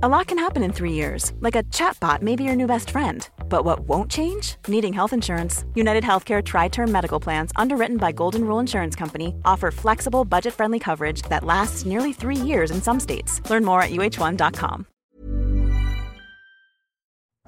A lot can happen in three years, like a chatbot may be your new best friend. But what won't change? Needing health insurance. United Healthcare Tri Term Medical Plans, underwritten by Golden Rule Insurance Company, offer flexible, budget friendly coverage that lasts nearly three years in some states. Learn more at uh1.com.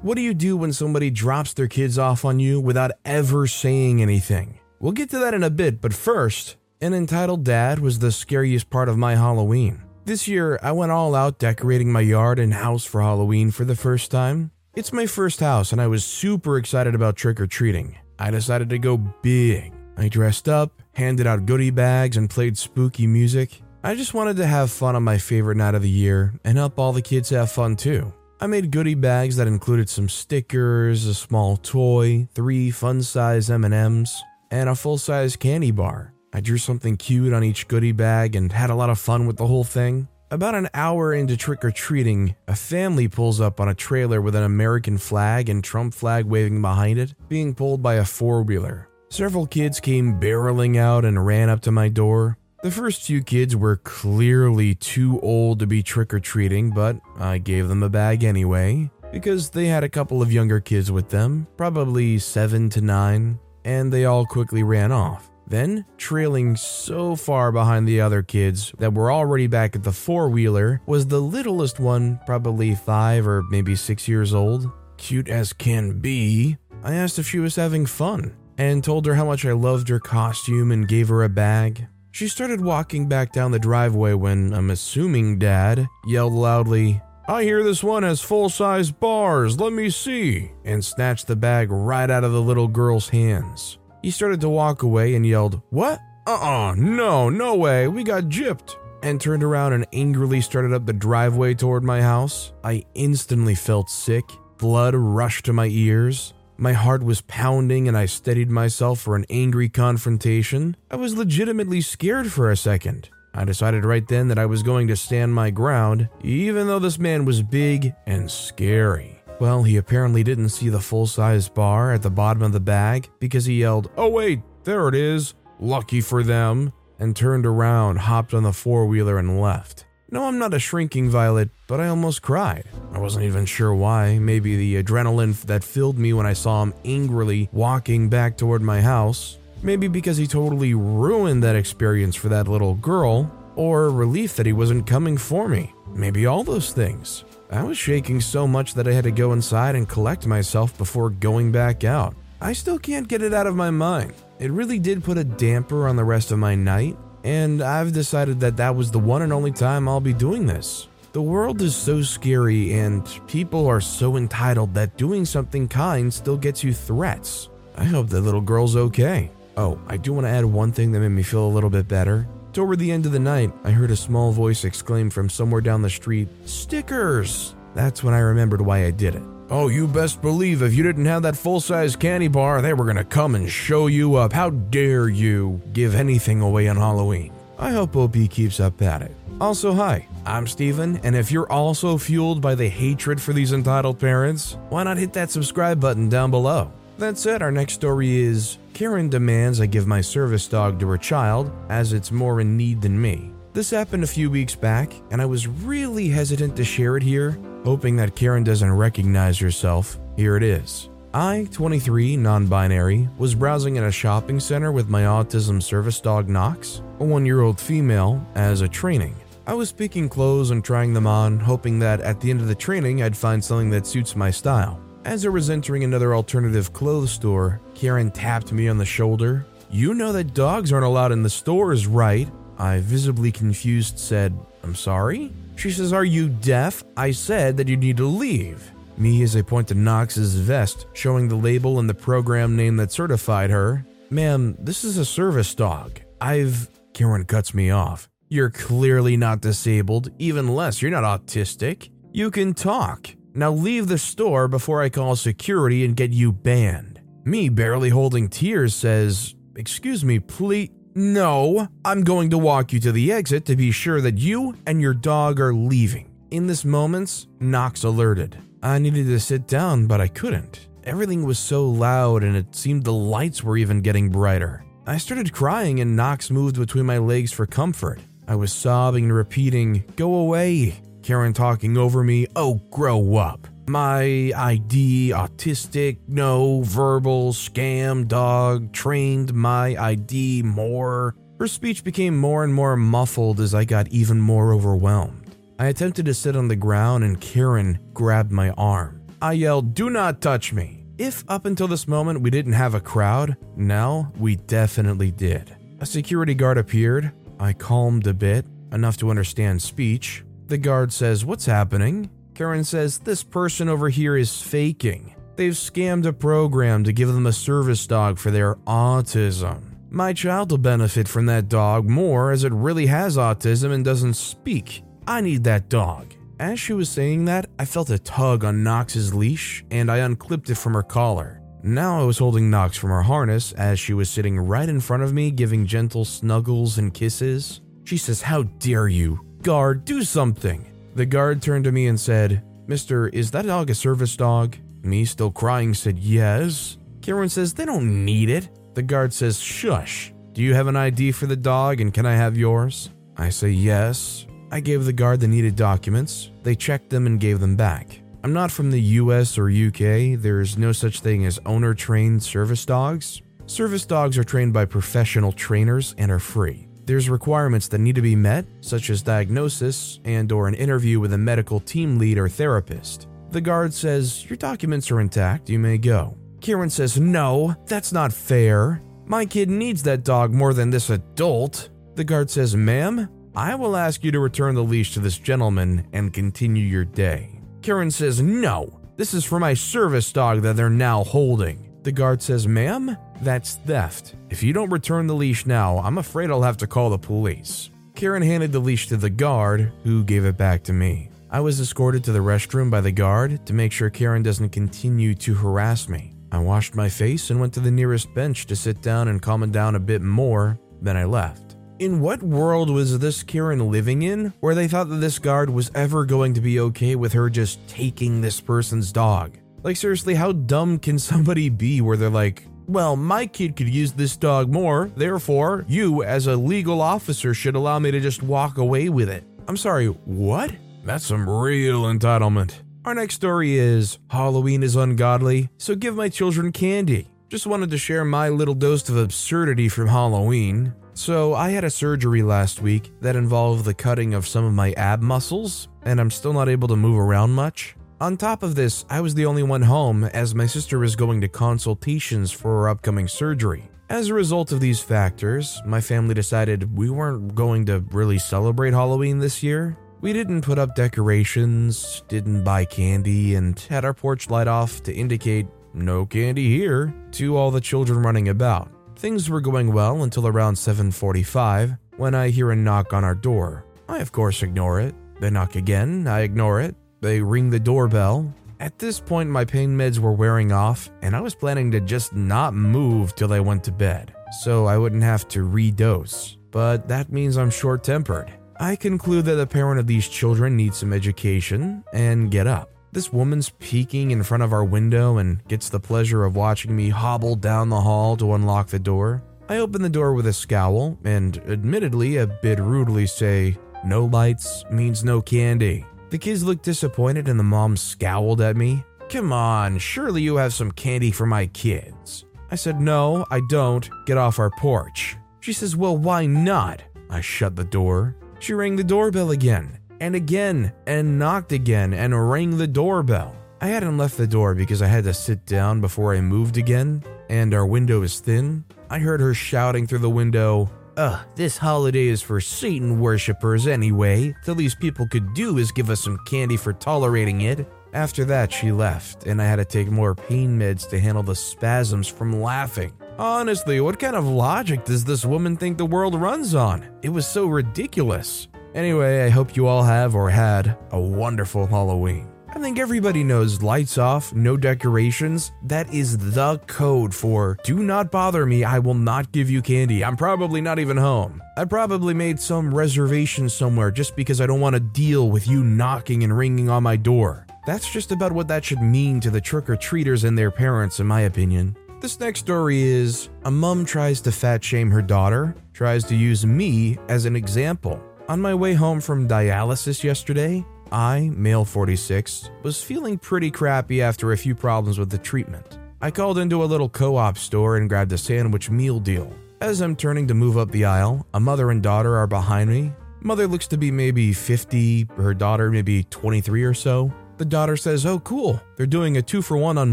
What do you do when somebody drops their kids off on you without ever saying anything? We'll get to that in a bit, but first, an entitled dad was the scariest part of my Halloween. This year, I went all out decorating my yard and house for Halloween for the first time. It's my first house, and I was super excited about trick or treating. I decided to go big. I dressed up, handed out goodie bags, and played spooky music. I just wanted to have fun on my favorite night of the year and help all the kids have fun too. I made goodie bags that included some stickers, a small toy, three fun-size M&Ms, and a full-size candy bar. I drew something cute on each goodie bag and had a lot of fun with the whole thing. About an hour into trick or treating, a family pulls up on a trailer with an American flag and Trump flag waving behind it, being pulled by a four wheeler. Several kids came barreling out and ran up to my door. The first few kids were clearly too old to be trick or treating, but I gave them a bag anyway, because they had a couple of younger kids with them, probably 7 to 9, and they all quickly ran off. Then, trailing so far behind the other kids that were already back at the four wheeler, was the littlest one, probably 5 or maybe 6 years old. Cute as can be. I asked if she was having fun and told her how much I loved her costume and gave her a bag. She started walking back down the driveway when I'm assuming Dad yelled loudly, I hear this one has full size bars, let me see, and snatched the bag right out of the little girl's hands. He started to walk away and yelled, What? Uh uh no, no way, we got gypped. And turned around and angrily started up the driveway toward my house. I instantly felt sick. Blood rushed to my ears. My heart was pounding and I steadied myself for an angry confrontation. I was legitimately scared for a second. I decided right then that I was going to stand my ground, even though this man was big and scary. Well, he apparently didn't see the full size bar at the bottom of the bag because he yelled, Oh, wait, there it is. Lucky for them. And turned around, hopped on the four wheeler, and left. No, I'm not a shrinking violet, but I almost cried. I wasn't even sure why. Maybe the adrenaline that filled me when I saw him angrily walking back toward my house. Maybe because he totally ruined that experience for that little girl, or relief that he wasn't coming for me. Maybe all those things. I was shaking so much that I had to go inside and collect myself before going back out. I still can't get it out of my mind. It really did put a damper on the rest of my night, and I've decided that that was the one and only time I'll be doing this. The world is so scary, and people are so entitled that doing something kind still gets you threats. I hope that little girl's okay. Oh, I do want to add one thing that made me feel a little bit better. Toward the end of the night, I heard a small voice exclaim from somewhere down the street, Stickers! That's when I remembered why I did it. Oh, you best believe if you didn't have that full size candy bar, they were gonna come and show you up. How dare you give anything away on Halloween? I hope OP keeps up at it. Also, hi, I'm Steven, and if you're also fueled by the hatred for these entitled parents, why not hit that subscribe button down below? That said, our next story is Karen demands I give my service dog to her child as it's more in need than me. This happened a few weeks back, and I was really hesitant to share it here, hoping that Karen doesn't recognize herself. Here it is. I, 23, non binary, was browsing in a shopping center with my autism service dog Knox, a one year old female, as a training. I was picking clothes and trying them on, hoping that at the end of the training I'd find something that suits my style. As I was entering another alternative clothes store, Karen tapped me on the shoulder. You know that dogs aren't allowed in the stores, right? I, visibly confused, said, I'm sorry? She says, Are you deaf? I said that you need to leave. Me as I point to Knox's vest, showing the label and the program name that certified her. Ma'am, this is a service dog. I've. Karen cuts me off. You're clearly not disabled, even less, you're not autistic. You can talk. Now leave the store before I call security and get you banned. Me, barely holding tears, says, Excuse me, please. No, I'm going to walk you to the exit to be sure that you and your dog are leaving. In this moment, Knox alerted. I needed to sit down, but I couldn't. Everything was so loud and it seemed the lights were even getting brighter. I started crying and Knox moved between my legs for comfort. I was sobbing and repeating, Go away. Karen talking over me. Oh, grow up. My ID, autistic, no, verbal, scam, dog, trained my ID more. Her speech became more and more muffled as I got even more overwhelmed. I attempted to sit on the ground and Karen grabbed my arm. I yelled, Do not touch me. If up until this moment we didn't have a crowd, now we definitely did. A security guard appeared. I calmed a bit, enough to understand speech. The guard says, What's happening? Karen says, This person over here is faking. They've scammed a program to give them a service dog for their autism. My child will benefit from that dog more as it really has autism and doesn't speak. I need that dog. As she was saying that, I felt a tug on Knox's leash and I unclipped it from her collar. Now I was holding Knox from her harness as she was sitting right in front of me, giving gentle snuggles and kisses. She says, How dare you? Guard, do something. The guard turned to me and said, Mister, is that dog a service dog? Me, still crying, said, Yes. Karen says, They don't need it. The guard says, Shush. Do you have an ID for the dog and can I have yours? I say, Yes. I gave the guard the needed documents. They checked them and gave them back. I'm not from the US or UK. There's no such thing as owner trained service dogs. Service dogs are trained by professional trainers and are free. There's requirements that need to be met, such as diagnosis and or an interview with a medical team lead or therapist. The guard says, "Your documents are intact, you may go." Karen says, "No, that's not fair. My kid needs that dog more than this adult." The guard says, "Ma'am, I will ask you to return the leash to this gentleman and continue your day." Karen says, "No. This is for my service dog that they're now holding." The guard says, Ma'am, that's theft. If you don't return the leash now, I'm afraid I'll have to call the police. Karen handed the leash to the guard, who gave it back to me. I was escorted to the restroom by the guard to make sure Karen doesn't continue to harass me. I washed my face and went to the nearest bench to sit down and calm down a bit more, then I left. In what world was this Karen living in where they thought that this guard was ever going to be okay with her just taking this person's dog? Like, seriously, how dumb can somebody be where they're like, well, my kid could use this dog more, therefore, you, as a legal officer, should allow me to just walk away with it. I'm sorry, what? That's some real entitlement. Our next story is Halloween is ungodly, so give my children candy. Just wanted to share my little dose of absurdity from Halloween. So, I had a surgery last week that involved the cutting of some of my ab muscles, and I'm still not able to move around much. On top of this, I was the only one home as my sister was going to consultations for her upcoming surgery. As a result of these factors, my family decided we weren't going to really celebrate Halloween this year. We didn't put up decorations, didn't buy candy, and had our porch light off to indicate no candy here to all the children running about. Things were going well until around 7:45 when I hear a knock on our door. I of course ignore it. They knock again, I ignore it. They ring the doorbell. At this point, my pain meds were wearing off, and I was planning to just not move till I went to bed, so I wouldn't have to redose. But that means I'm short tempered. I conclude that the parent of these children needs some education and get up. This woman's peeking in front of our window and gets the pleasure of watching me hobble down the hall to unlock the door. I open the door with a scowl and, admittedly, a bit rudely say, No lights means no candy. The kids looked disappointed and the mom scowled at me. Come on, surely you have some candy for my kids. I said, No, I don't. Get off our porch. She says, Well, why not? I shut the door. She rang the doorbell again, and again, and knocked again, and rang the doorbell. I hadn't left the door because I had to sit down before I moved again, and our window is thin. I heard her shouting through the window, Ugh, this holiday is for Satan worshippers anyway. The least people could do is give us some candy for tolerating it. After that, she left, and I had to take more pain meds to handle the spasms from laughing. Honestly, what kind of logic does this woman think the world runs on? It was so ridiculous. Anyway, I hope you all have or had a wonderful Halloween. I think everybody knows lights off, no decorations. That is the code for do not bother me, I will not give you candy. I'm probably not even home. I probably made some reservation somewhere just because I don't want to deal with you knocking and ringing on my door. That's just about what that should mean to the trick or treaters and their parents, in my opinion. This next story is a mom tries to fat shame her daughter, tries to use me as an example. On my way home from dialysis yesterday, I, male 46, was feeling pretty crappy after a few problems with the treatment. I called into a little co op store and grabbed a sandwich meal deal. As I'm turning to move up the aisle, a mother and daughter are behind me. Mother looks to be maybe 50, her daughter maybe 23 or so. The daughter says, Oh, cool, they're doing a two for one on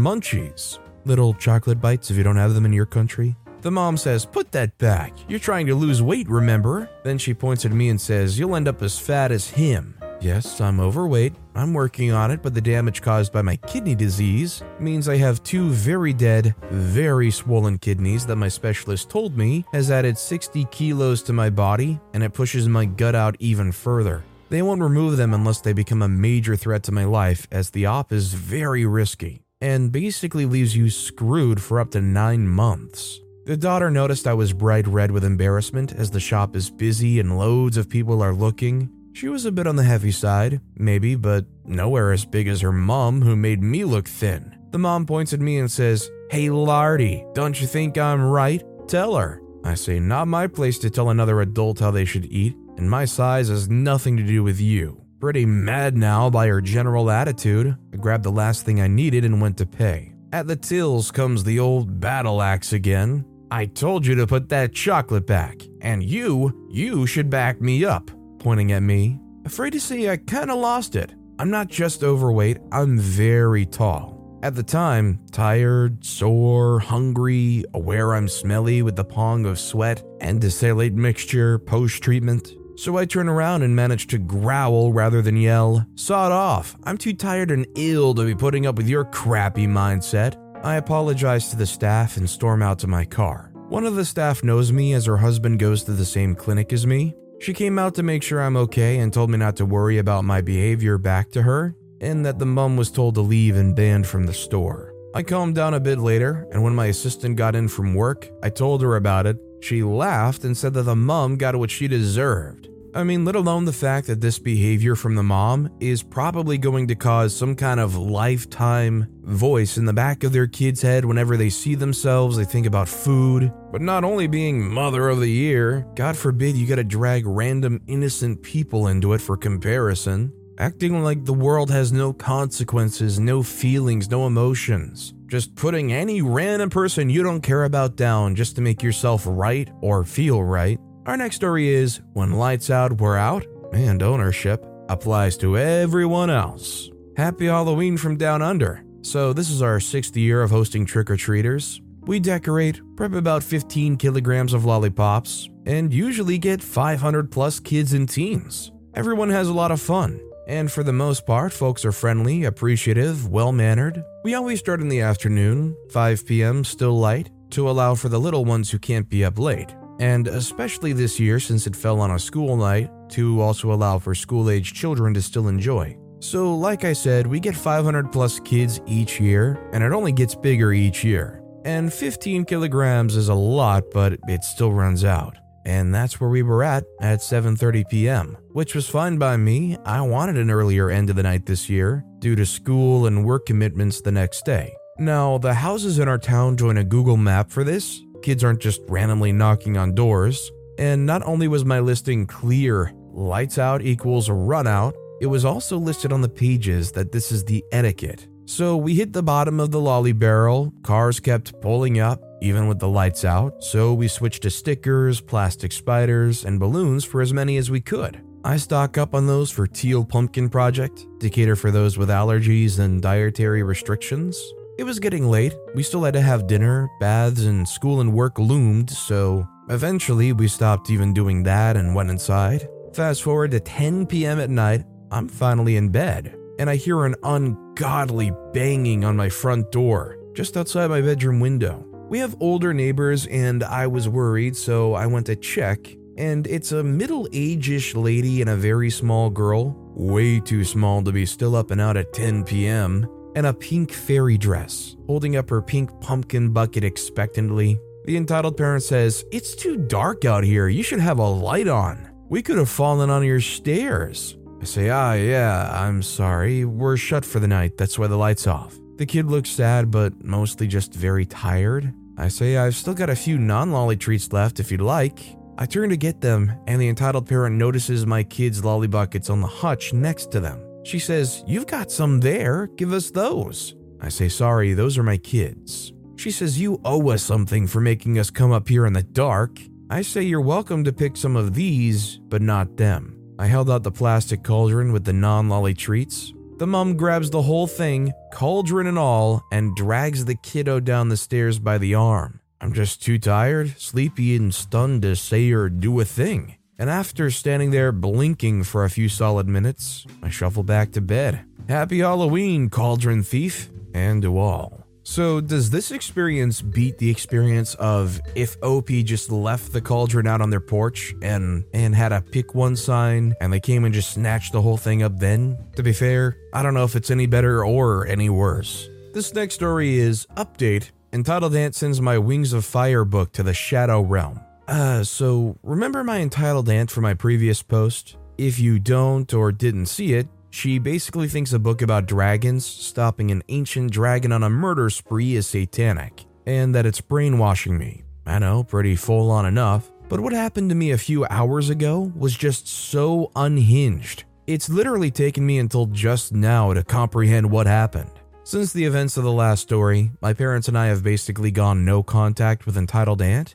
munchies. Little chocolate bites if you don't have them in your country. The mom says, Put that back. You're trying to lose weight, remember? Then she points at me and says, You'll end up as fat as him. Yes, I'm overweight. I'm working on it, but the damage caused by my kidney disease means I have two very dead, very swollen kidneys that my specialist told me has added 60 kilos to my body and it pushes my gut out even further. They won't remove them unless they become a major threat to my life, as the op is very risky and basically leaves you screwed for up to nine months. The daughter noticed I was bright red with embarrassment as the shop is busy and loads of people are looking. She was a bit on the heavy side, maybe, but nowhere as big as her mom, who made me look thin. The mom points at me and says, Hey Lardy, don't you think I'm right? Tell her. I say, Not my place to tell another adult how they should eat, and my size has nothing to do with you. Pretty mad now by her general attitude, I grabbed the last thing I needed and went to pay. At the tills comes the old battle axe again. I told you to put that chocolate back, and you, you should back me up. Pointing at me. Afraid to say I kinda lost it. I'm not just overweight, I'm very tall. At the time, tired, sore, hungry, aware I'm smelly with the pong of sweat and dialysate mixture post treatment. So I turn around and manage to growl rather than yell, Sawed off, I'm too tired and ill to be putting up with your crappy mindset. I apologize to the staff and storm out to my car. One of the staff knows me as her husband goes to the same clinic as me. She came out to make sure I'm okay and told me not to worry about my behavior back to her, and that the mum was told to leave and banned from the store. I calmed down a bit later, and when my assistant got in from work, I told her about it. She laughed and said that the mum got what she deserved. I mean, let alone the fact that this behavior from the mom is probably going to cause some kind of lifetime voice in the back of their kid's head whenever they see themselves, they think about food. But not only being mother of the year, God forbid you gotta drag random innocent people into it for comparison. Acting like the world has no consequences, no feelings, no emotions. Just putting any random person you don't care about down just to make yourself right or feel right. Our next story is When Lights Out, We're Out, and ownership applies to everyone else. Happy Halloween from Down Under. So, this is our sixth year of hosting trick or treaters. We decorate, prep about 15 kilograms of lollipops, and usually get 500 plus kids and teens. Everyone has a lot of fun, and for the most part, folks are friendly, appreciative, well mannered. We always start in the afternoon, 5 p.m., still light, to allow for the little ones who can't be up late and especially this year since it fell on a school night, to also allow for school age children to still enjoy. So, like I said, we get 500 plus kids each year, and it only gets bigger each year. And 15 kilograms is a lot, but it still runs out. And that's where we were at at 7:30 p.m., which was fine by me. I wanted an earlier end of the night this year due to school and work commitments the next day. Now, the houses in our town join a Google map for this, Kids aren't just randomly knocking on doors. And not only was my listing clear, lights out equals run out, it was also listed on the pages that this is the etiquette. So we hit the bottom of the lolly barrel, cars kept pulling up, even with the lights out, so we switched to stickers, plastic spiders, and balloons for as many as we could. I stock up on those for Teal Pumpkin Project to cater for those with allergies and dietary restrictions. It was getting late. We still had to have dinner, baths, and school and work loomed, so eventually we stopped even doing that and went inside. Fast forward to 10 p.m. at night, I'm finally in bed, and I hear an ungodly banging on my front door, just outside my bedroom window. We have older neighbors, and I was worried, so I went to check. And it's a middle aged lady and a very small girl, way too small to be still up and out at 10 p.m and a pink fairy dress, holding up her pink pumpkin bucket expectantly. The entitled parent says, It's too dark out here. You should have a light on. We could have fallen on your stairs. I say, Ah, yeah, I'm sorry. We're shut for the night. That's why the light's off. The kid looks sad, but mostly just very tired. I say, I've still got a few non lolly treats left if you'd like. I turn to get them, and the entitled parent notices my kid's lolly buckets on the hutch next to them. She says, You've got some there, give us those. I say, Sorry, those are my kids. She says, You owe us something for making us come up here in the dark. I say, You're welcome to pick some of these, but not them. I held out the plastic cauldron with the non lolly treats. The mum grabs the whole thing, cauldron and all, and drags the kiddo down the stairs by the arm. I'm just too tired, sleepy, and stunned to say or do a thing. And after standing there blinking for a few solid minutes, I shuffle back to bed. Happy Halloween, cauldron thief, and to all. So, does this experience beat the experience of if OP just left the cauldron out on their porch and and had a pick one sign and they came and just snatched the whole thing up then? To be fair, I don't know if it's any better or any worse. This next story is Update, entitled Aunt sends my Wings of Fire book to the Shadow Realm. Uh, so remember my entitled aunt from my previous post? If you don't or didn't see it, she basically thinks a book about dragons stopping an ancient dragon on a murder spree is satanic, and that it's brainwashing me. I know, pretty full on enough, but what happened to me a few hours ago was just so unhinged. It's literally taken me until just now to comprehend what happened. Since the events of the last story, my parents and I have basically gone no contact with Entitled Aunt,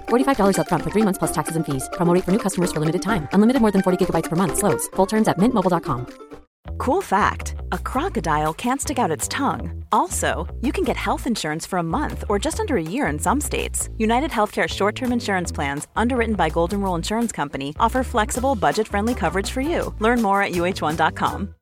$45 upfront for three months plus taxes and fees. Promo for new customers for limited time. Unlimited more than 40 gigabytes per month. Slows. Full terms at mintmobile.com. Cool fact a crocodile can't stick out its tongue. Also, you can get health insurance for a month or just under a year in some states. United Healthcare short term insurance plans, underwritten by Golden Rule Insurance Company, offer flexible, budget friendly coverage for you. Learn more at uh1.com.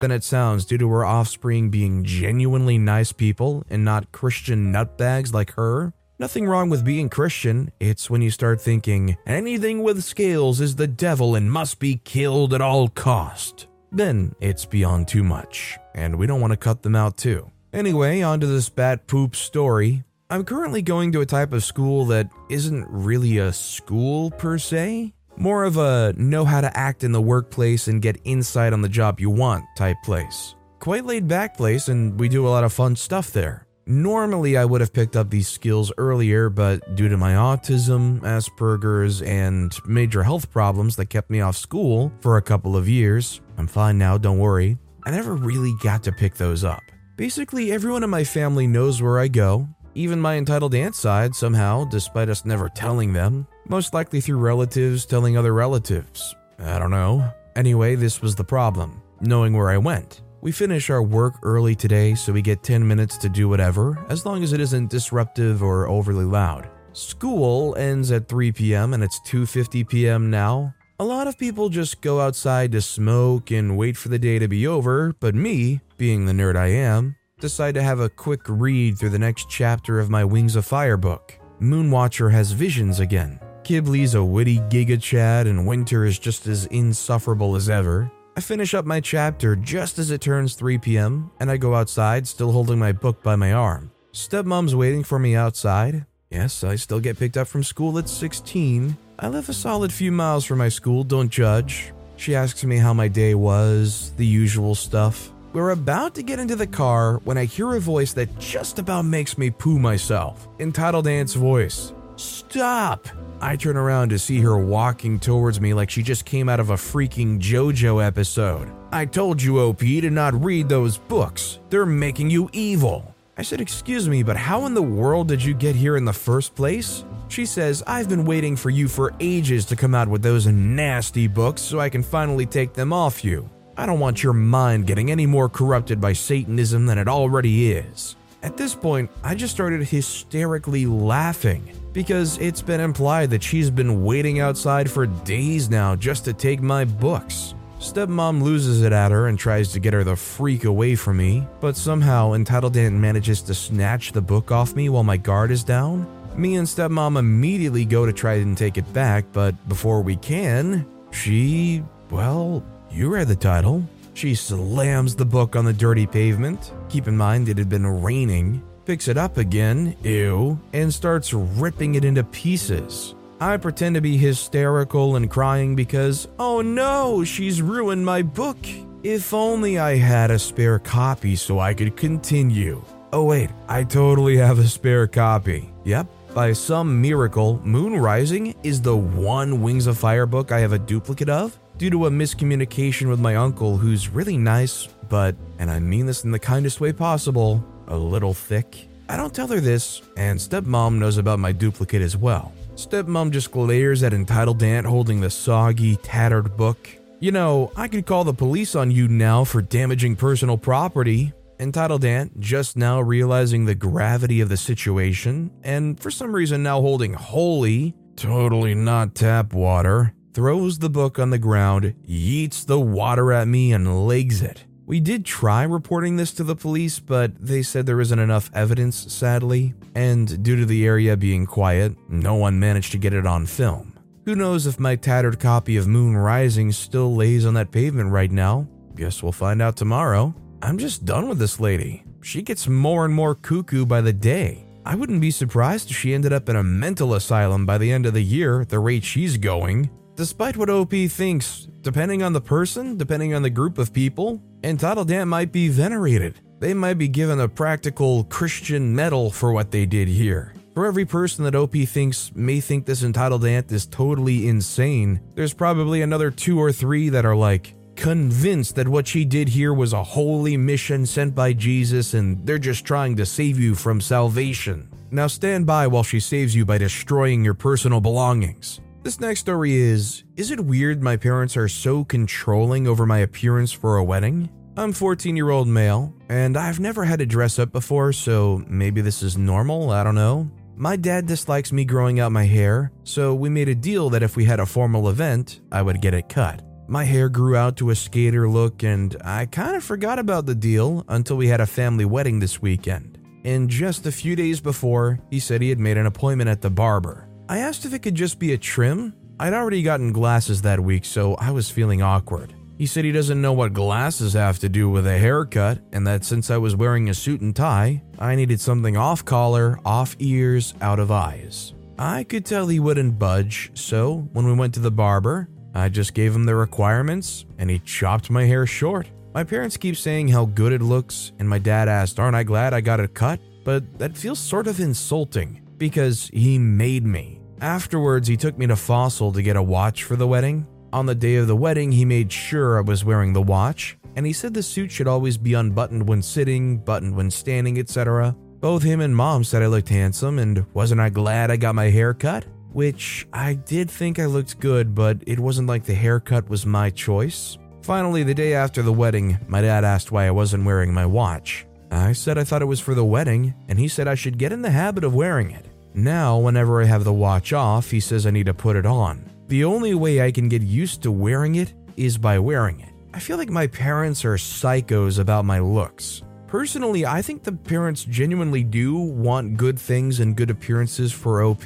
than it sounds due to her offspring being genuinely nice people and not Christian nutbags like her. Nothing wrong with being Christian, it's when you start thinking anything with scales is the devil and must be killed at all cost. Then it's beyond too much, and we don't want to cut them out too. Anyway, on to this bat poop story. I'm currently going to a type of school that isn't really a school per se. More of a know how to act in the workplace and get insight on the job you want type place. Quite laid back place, and we do a lot of fun stuff there. Normally, I would have picked up these skills earlier, but due to my autism, Asperger's, and major health problems that kept me off school for a couple of years, I'm fine now, don't worry, I never really got to pick those up. Basically, everyone in my family knows where I go, even my entitled aunt side somehow, despite us never telling them, most likely through relatives telling other relatives. I don't know. Anyway, this was the problem knowing where I went. We finish our work early today, so we get 10 minutes to do whatever, as long as it isn't disruptive or overly loud. School ends at 3 p.m. and it's 2:50 p.m. now. A lot of people just go outside to smoke and wait for the day to be over, but me, being the nerd I am, decide to have a quick read through the next chapter of my Wings of Fire book. Moonwatcher has visions again. Qibli's a witty giga chad and Winter is just as insufferable as ever. I finish up my chapter just as it turns 3 p.m., and I go outside, still holding my book by my arm. Stepmom's waiting for me outside. Yes, I still get picked up from school at 16. I live a solid few miles from my school, don't judge. She asks me how my day was, the usual stuff. We're about to get into the car when I hear a voice that just about makes me poo myself. Entitled Aunt's voice. Stop! I turn around to see her walking towards me like she just came out of a freaking JoJo episode. I told you, OP, to not read those books. They're making you evil. I said, Excuse me, but how in the world did you get here in the first place? She says, I've been waiting for you for ages to come out with those nasty books so I can finally take them off you. I don't want your mind getting any more corrupted by Satanism than it already is. At this point, I just started hysterically laughing because it's been implied that she's been waiting outside for days now just to take my books. Stepmom loses it at her and tries to get her the freak away from me, but somehow Entitled Aunt manages to snatch the book off me while my guard is down. Me and Stepmom immediately go to try and take it back, but before we can, she, well, you read the title. She slams the book on the dirty pavement. Keep in mind, it had been raining. Picks it up again, ew, and starts ripping it into pieces. I pretend to be hysterical and crying because, oh no, she's ruined my book. If only I had a spare copy so I could continue. Oh, wait, I totally have a spare copy. Yep, by some miracle, Moon Rising is the one Wings of Fire book I have a duplicate of due to a miscommunication with my uncle who's really nice, but, and I mean this in the kindest way possible, a little thick. I don't tell her this, and stepmom knows about my duplicate as well. Stepmom just glares at entitled aunt holding the soggy, tattered book. You know, I could call the police on you now for damaging personal property. Entitled aunt just now realizing the gravity of the situation, and for some reason now holding holy, totally not tap water, throws the book on the ground, yeets the water at me, and legs it. We did try reporting this to the police, but they said there isn't enough evidence, sadly, and due to the area being quiet, no one managed to get it on film. Who knows if my tattered copy of Moon Rising still lays on that pavement right now? Guess we'll find out tomorrow. I'm just done with this lady. She gets more and more cuckoo by the day. I wouldn't be surprised if she ended up in a mental asylum by the end of the year at the rate she's going. Despite what OP thinks, depending on the person, depending on the group of people, Entitled Aunt might be venerated. They might be given a practical Christian medal for what they did here. For every person that OP thinks may think this entitled aunt is totally insane, there's probably another two or three that are like, convinced that what she did here was a holy mission sent by Jesus and they're just trying to save you from salvation. Now stand by while she saves you by destroying your personal belongings. This next story is Is it weird my parents are so controlling over my appearance for a wedding? I'm 14 year old male, and I've never had to dress up before, so maybe this is normal, I don't know. My dad dislikes me growing out my hair, so we made a deal that if we had a formal event, I would get it cut. My hair grew out to a skater look, and I kind of forgot about the deal until we had a family wedding this weekend. And just a few days before, he said he had made an appointment at the barber. I asked if it could just be a trim. I'd already gotten glasses that week, so I was feeling awkward. He said he doesn't know what glasses have to do with a haircut, and that since I was wearing a suit and tie, I needed something off collar, off ears, out of eyes. I could tell he wouldn't budge, so when we went to the barber, I just gave him the requirements and he chopped my hair short. My parents keep saying how good it looks, and my dad asked, Aren't I glad I got it cut? But that feels sort of insulting because he made me. Afterwards, he took me to Fossil to get a watch for the wedding. On the day of the wedding, he made sure I was wearing the watch, and he said the suit should always be unbuttoned when sitting, buttoned when standing, etc. Both him and mom said I looked handsome, and wasn't I glad I got my hair cut? Which I did think I looked good, but it wasn't like the haircut was my choice. Finally, the day after the wedding, my dad asked why I wasn't wearing my watch. I said I thought it was for the wedding, and he said I should get in the habit of wearing it. Now, whenever I have the watch off, he says I need to put it on. The only way I can get used to wearing it is by wearing it. I feel like my parents are psychos about my looks. Personally, I think the parents genuinely do want good things and good appearances for OP,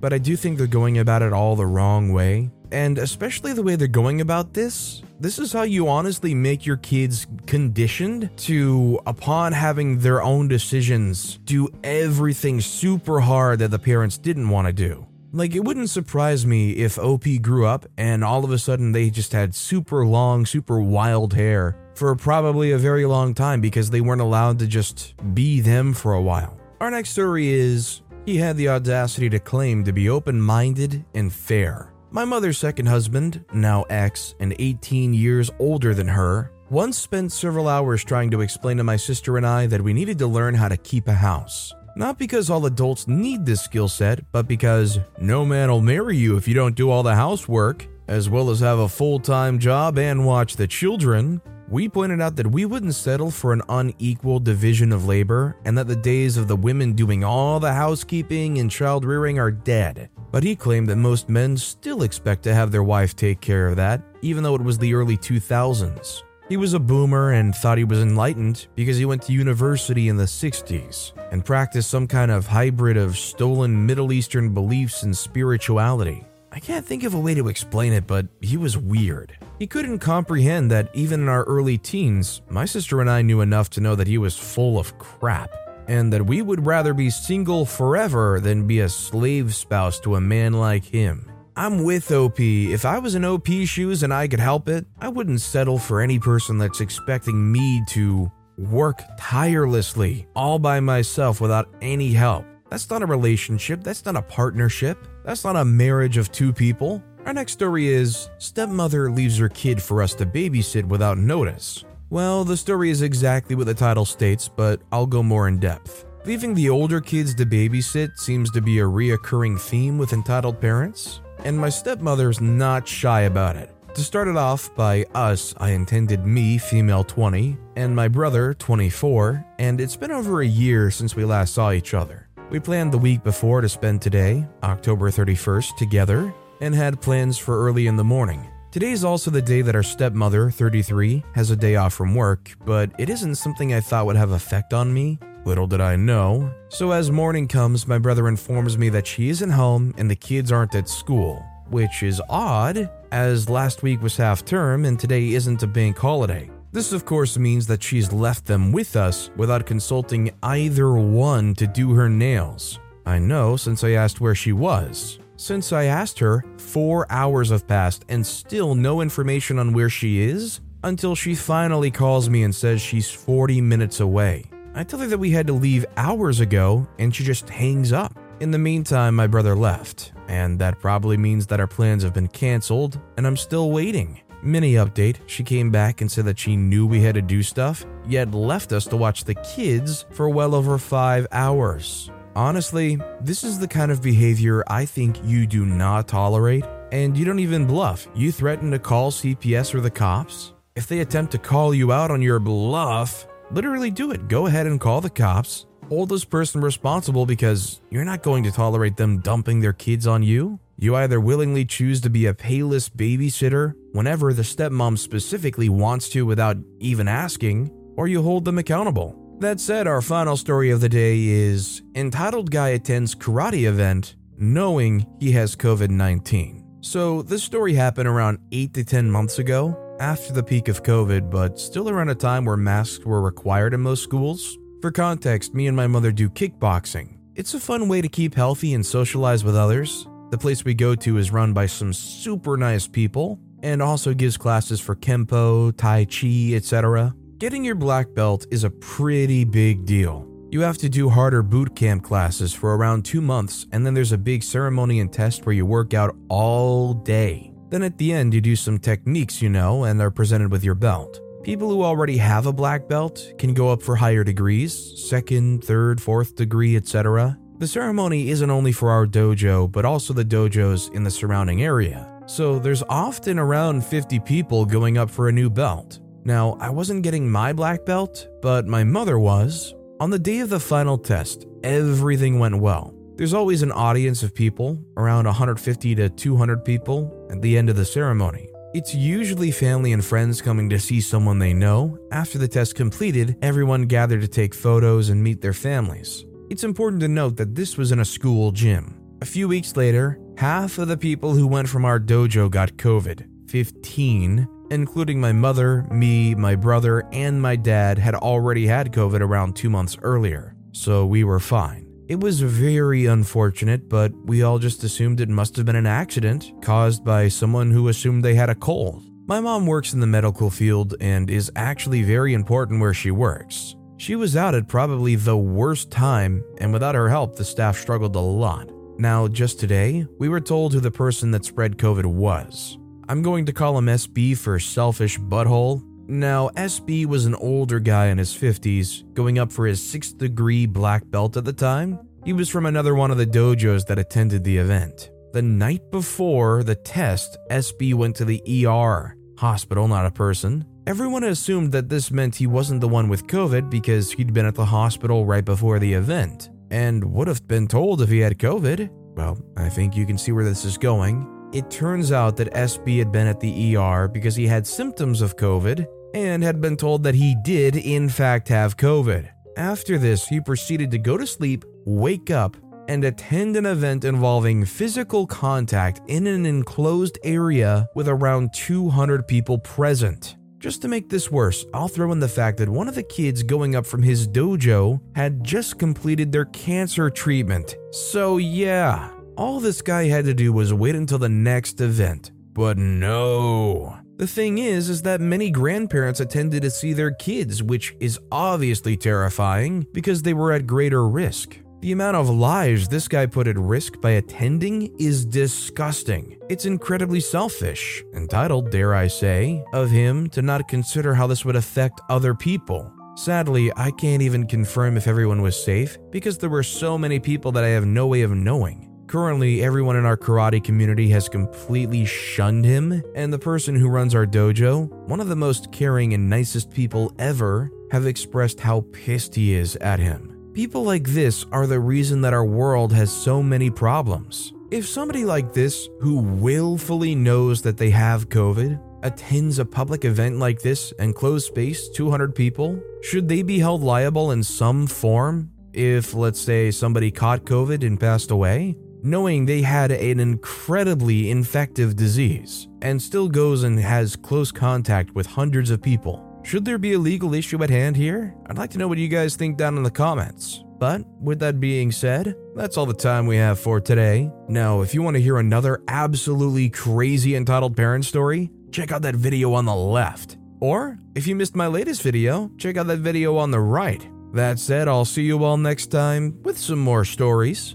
but I do think they're going about it all the wrong way. And especially the way they're going about this, this is how you honestly make your kids conditioned to, upon having their own decisions, do everything super hard that the parents didn't want to do. Like, it wouldn't surprise me if OP grew up and all of a sudden they just had super long, super wild hair for probably a very long time because they weren't allowed to just be them for a while. Our next story is he had the audacity to claim to be open minded and fair. My mother's second husband, now ex and 18 years older than her, once spent several hours trying to explain to my sister and I that we needed to learn how to keep a house. Not because all adults need this skill set, but because no man will marry you if you don't do all the housework, as well as have a full time job and watch the children. We pointed out that we wouldn't settle for an unequal division of labor and that the days of the women doing all the housekeeping and child rearing are dead. But he claimed that most men still expect to have their wife take care of that, even though it was the early 2000s. He was a boomer and thought he was enlightened because he went to university in the 60s and practiced some kind of hybrid of stolen Middle Eastern beliefs and spirituality. I can't think of a way to explain it, but he was weird. He couldn't comprehend that even in our early teens, my sister and I knew enough to know that he was full of crap, and that we would rather be single forever than be a slave spouse to a man like him. I'm with OP. If I was in OP shoes and I could help it, I wouldn't settle for any person that's expecting me to work tirelessly all by myself without any help. That's not a relationship, that's not a partnership, that's not a marriage of two people. Our next story is Stepmother leaves her kid for us to babysit without notice. Well, the story is exactly what the title states, but I'll go more in depth. Leaving the older kids to babysit seems to be a reoccurring theme with entitled parents, and my stepmother's not shy about it. To start it off, by us, I intended me, female 20, and my brother, 24, and it's been over a year since we last saw each other. We planned the week before to spend today, October 31st, together, and had plans for early in the morning. Today is also the day that our stepmother, 33, has a day off from work, but it isn't something I thought would have effect on me. Little did I know. So as morning comes, my brother informs me that she isn't home and the kids aren't at school, which is odd, as last week was half term and today isn't a bank holiday. This, of course, means that she's left them with us without consulting either one to do her nails. I know since I asked where she was. Since I asked her, four hours have passed and still no information on where she is until she finally calls me and says she's 40 minutes away. I tell her that we had to leave hours ago and she just hangs up. In the meantime, my brother left, and that probably means that our plans have been cancelled and I'm still waiting. Mini update, she came back and said that she knew we had to do stuff, yet left us to watch the kids for well over five hours. Honestly, this is the kind of behavior I think you do not tolerate, and you don't even bluff. You threaten to call CPS or the cops. If they attempt to call you out on your bluff, literally do it. Go ahead and call the cops. Hold this person responsible because you're not going to tolerate them dumping their kids on you. You either willingly choose to be a payless babysitter whenever the stepmom specifically wants to without even asking, or you hold them accountable. That said, our final story of the day is Entitled Guy Attends Karate Event Knowing He Has COVID 19. So, this story happened around 8 to 10 months ago, after the peak of COVID, but still around a time where masks were required in most schools. For context, me and my mother do kickboxing. It's a fun way to keep healthy and socialize with others. The place we go to is run by some super nice people and also gives classes for Kempo, Tai Chi, etc. Getting your black belt is a pretty big deal. You have to do harder boot camp classes for around two months, and then there's a big ceremony and test where you work out all day. Then at the end, you do some techniques you know and are presented with your belt. People who already have a black belt can go up for higher degrees, second, third, fourth degree, etc. The ceremony isn't only for our dojo, but also the dojos in the surrounding area. So there's often around 50 people going up for a new belt. Now, I wasn't getting my black belt, but my mother was. On the day of the final test, everything went well. There's always an audience of people, around 150 to 200 people, at the end of the ceremony. It's usually family and friends coming to see someone they know. After the test completed, everyone gathered to take photos and meet their families. It's important to note that this was in a school gym. A few weeks later, half of the people who went from our dojo got COVID. 15 including my mother, me, my brother, and my dad, had already had COVID around two months earlier, so we were fine. It was very unfortunate, but we all just assumed it must have been an accident caused by someone who assumed they had a cold. My mom works in the medical field and is actually very important where she works. She was out at probably the worst time, and without her help, the staff struggled a lot. Now, just today, we were told who the person that spread COVID was. I'm going to call him SB for selfish butthole. Now, SB was an older guy in his 50s, going up for his 6th degree black belt at the time. He was from another one of the dojos that attended the event. The night before the test, SB went to the ER, hospital, not a person. Everyone assumed that this meant he wasn't the one with COVID because he'd been at the hospital right before the event, and would have been told if he had COVID. Well, I think you can see where this is going. It turns out that SB had been at the ER because he had symptoms of COVID and had been told that he did, in fact, have COVID. After this, he proceeded to go to sleep, wake up, and attend an event involving physical contact in an enclosed area with around 200 people present. Just to make this worse, I'll throw in the fact that one of the kids going up from his dojo had just completed their cancer treatment. So, yeah, all this guy had to do was wait until the next event. But no. The thing is is that many grandparents attended to see their kids, which is obviously terrifying because they were at greater risk. The amount of lives this guy put at risk by attending is disgusting. It's incredibly selfish, entitled, dare I say, of him to not consider how this would affect other people. Sadly, I can't even confirm if everyone was safe because there were so many people that I have no way of knowing. Currently, everyone in our karate community has completely shunned him, and the person who runs our dojo, one of the most caring and nicest people ever, have expressed how pissed he is at him. People like this are the reason that our world has so many problems. If somebody like this, who willfully knows that they have COVID, attends a public event like this and closed space, 200 people, should they be held liable in some form if, let's say, somebody caught COVID and passed away? knowing they had an incredibly infective disease and still goes and has close contact with hundreds of people. Should there be a legal issue at hand here? I'd like to know what you guys think down in the comments. But with that being said, that's all the time we have for today. Now, if you want to hear another absolutely crazy entitled parent story, check out that video on the left. Or if you missed my latest video, check out that video on the right. That said, I'll see you all next time with some more stories.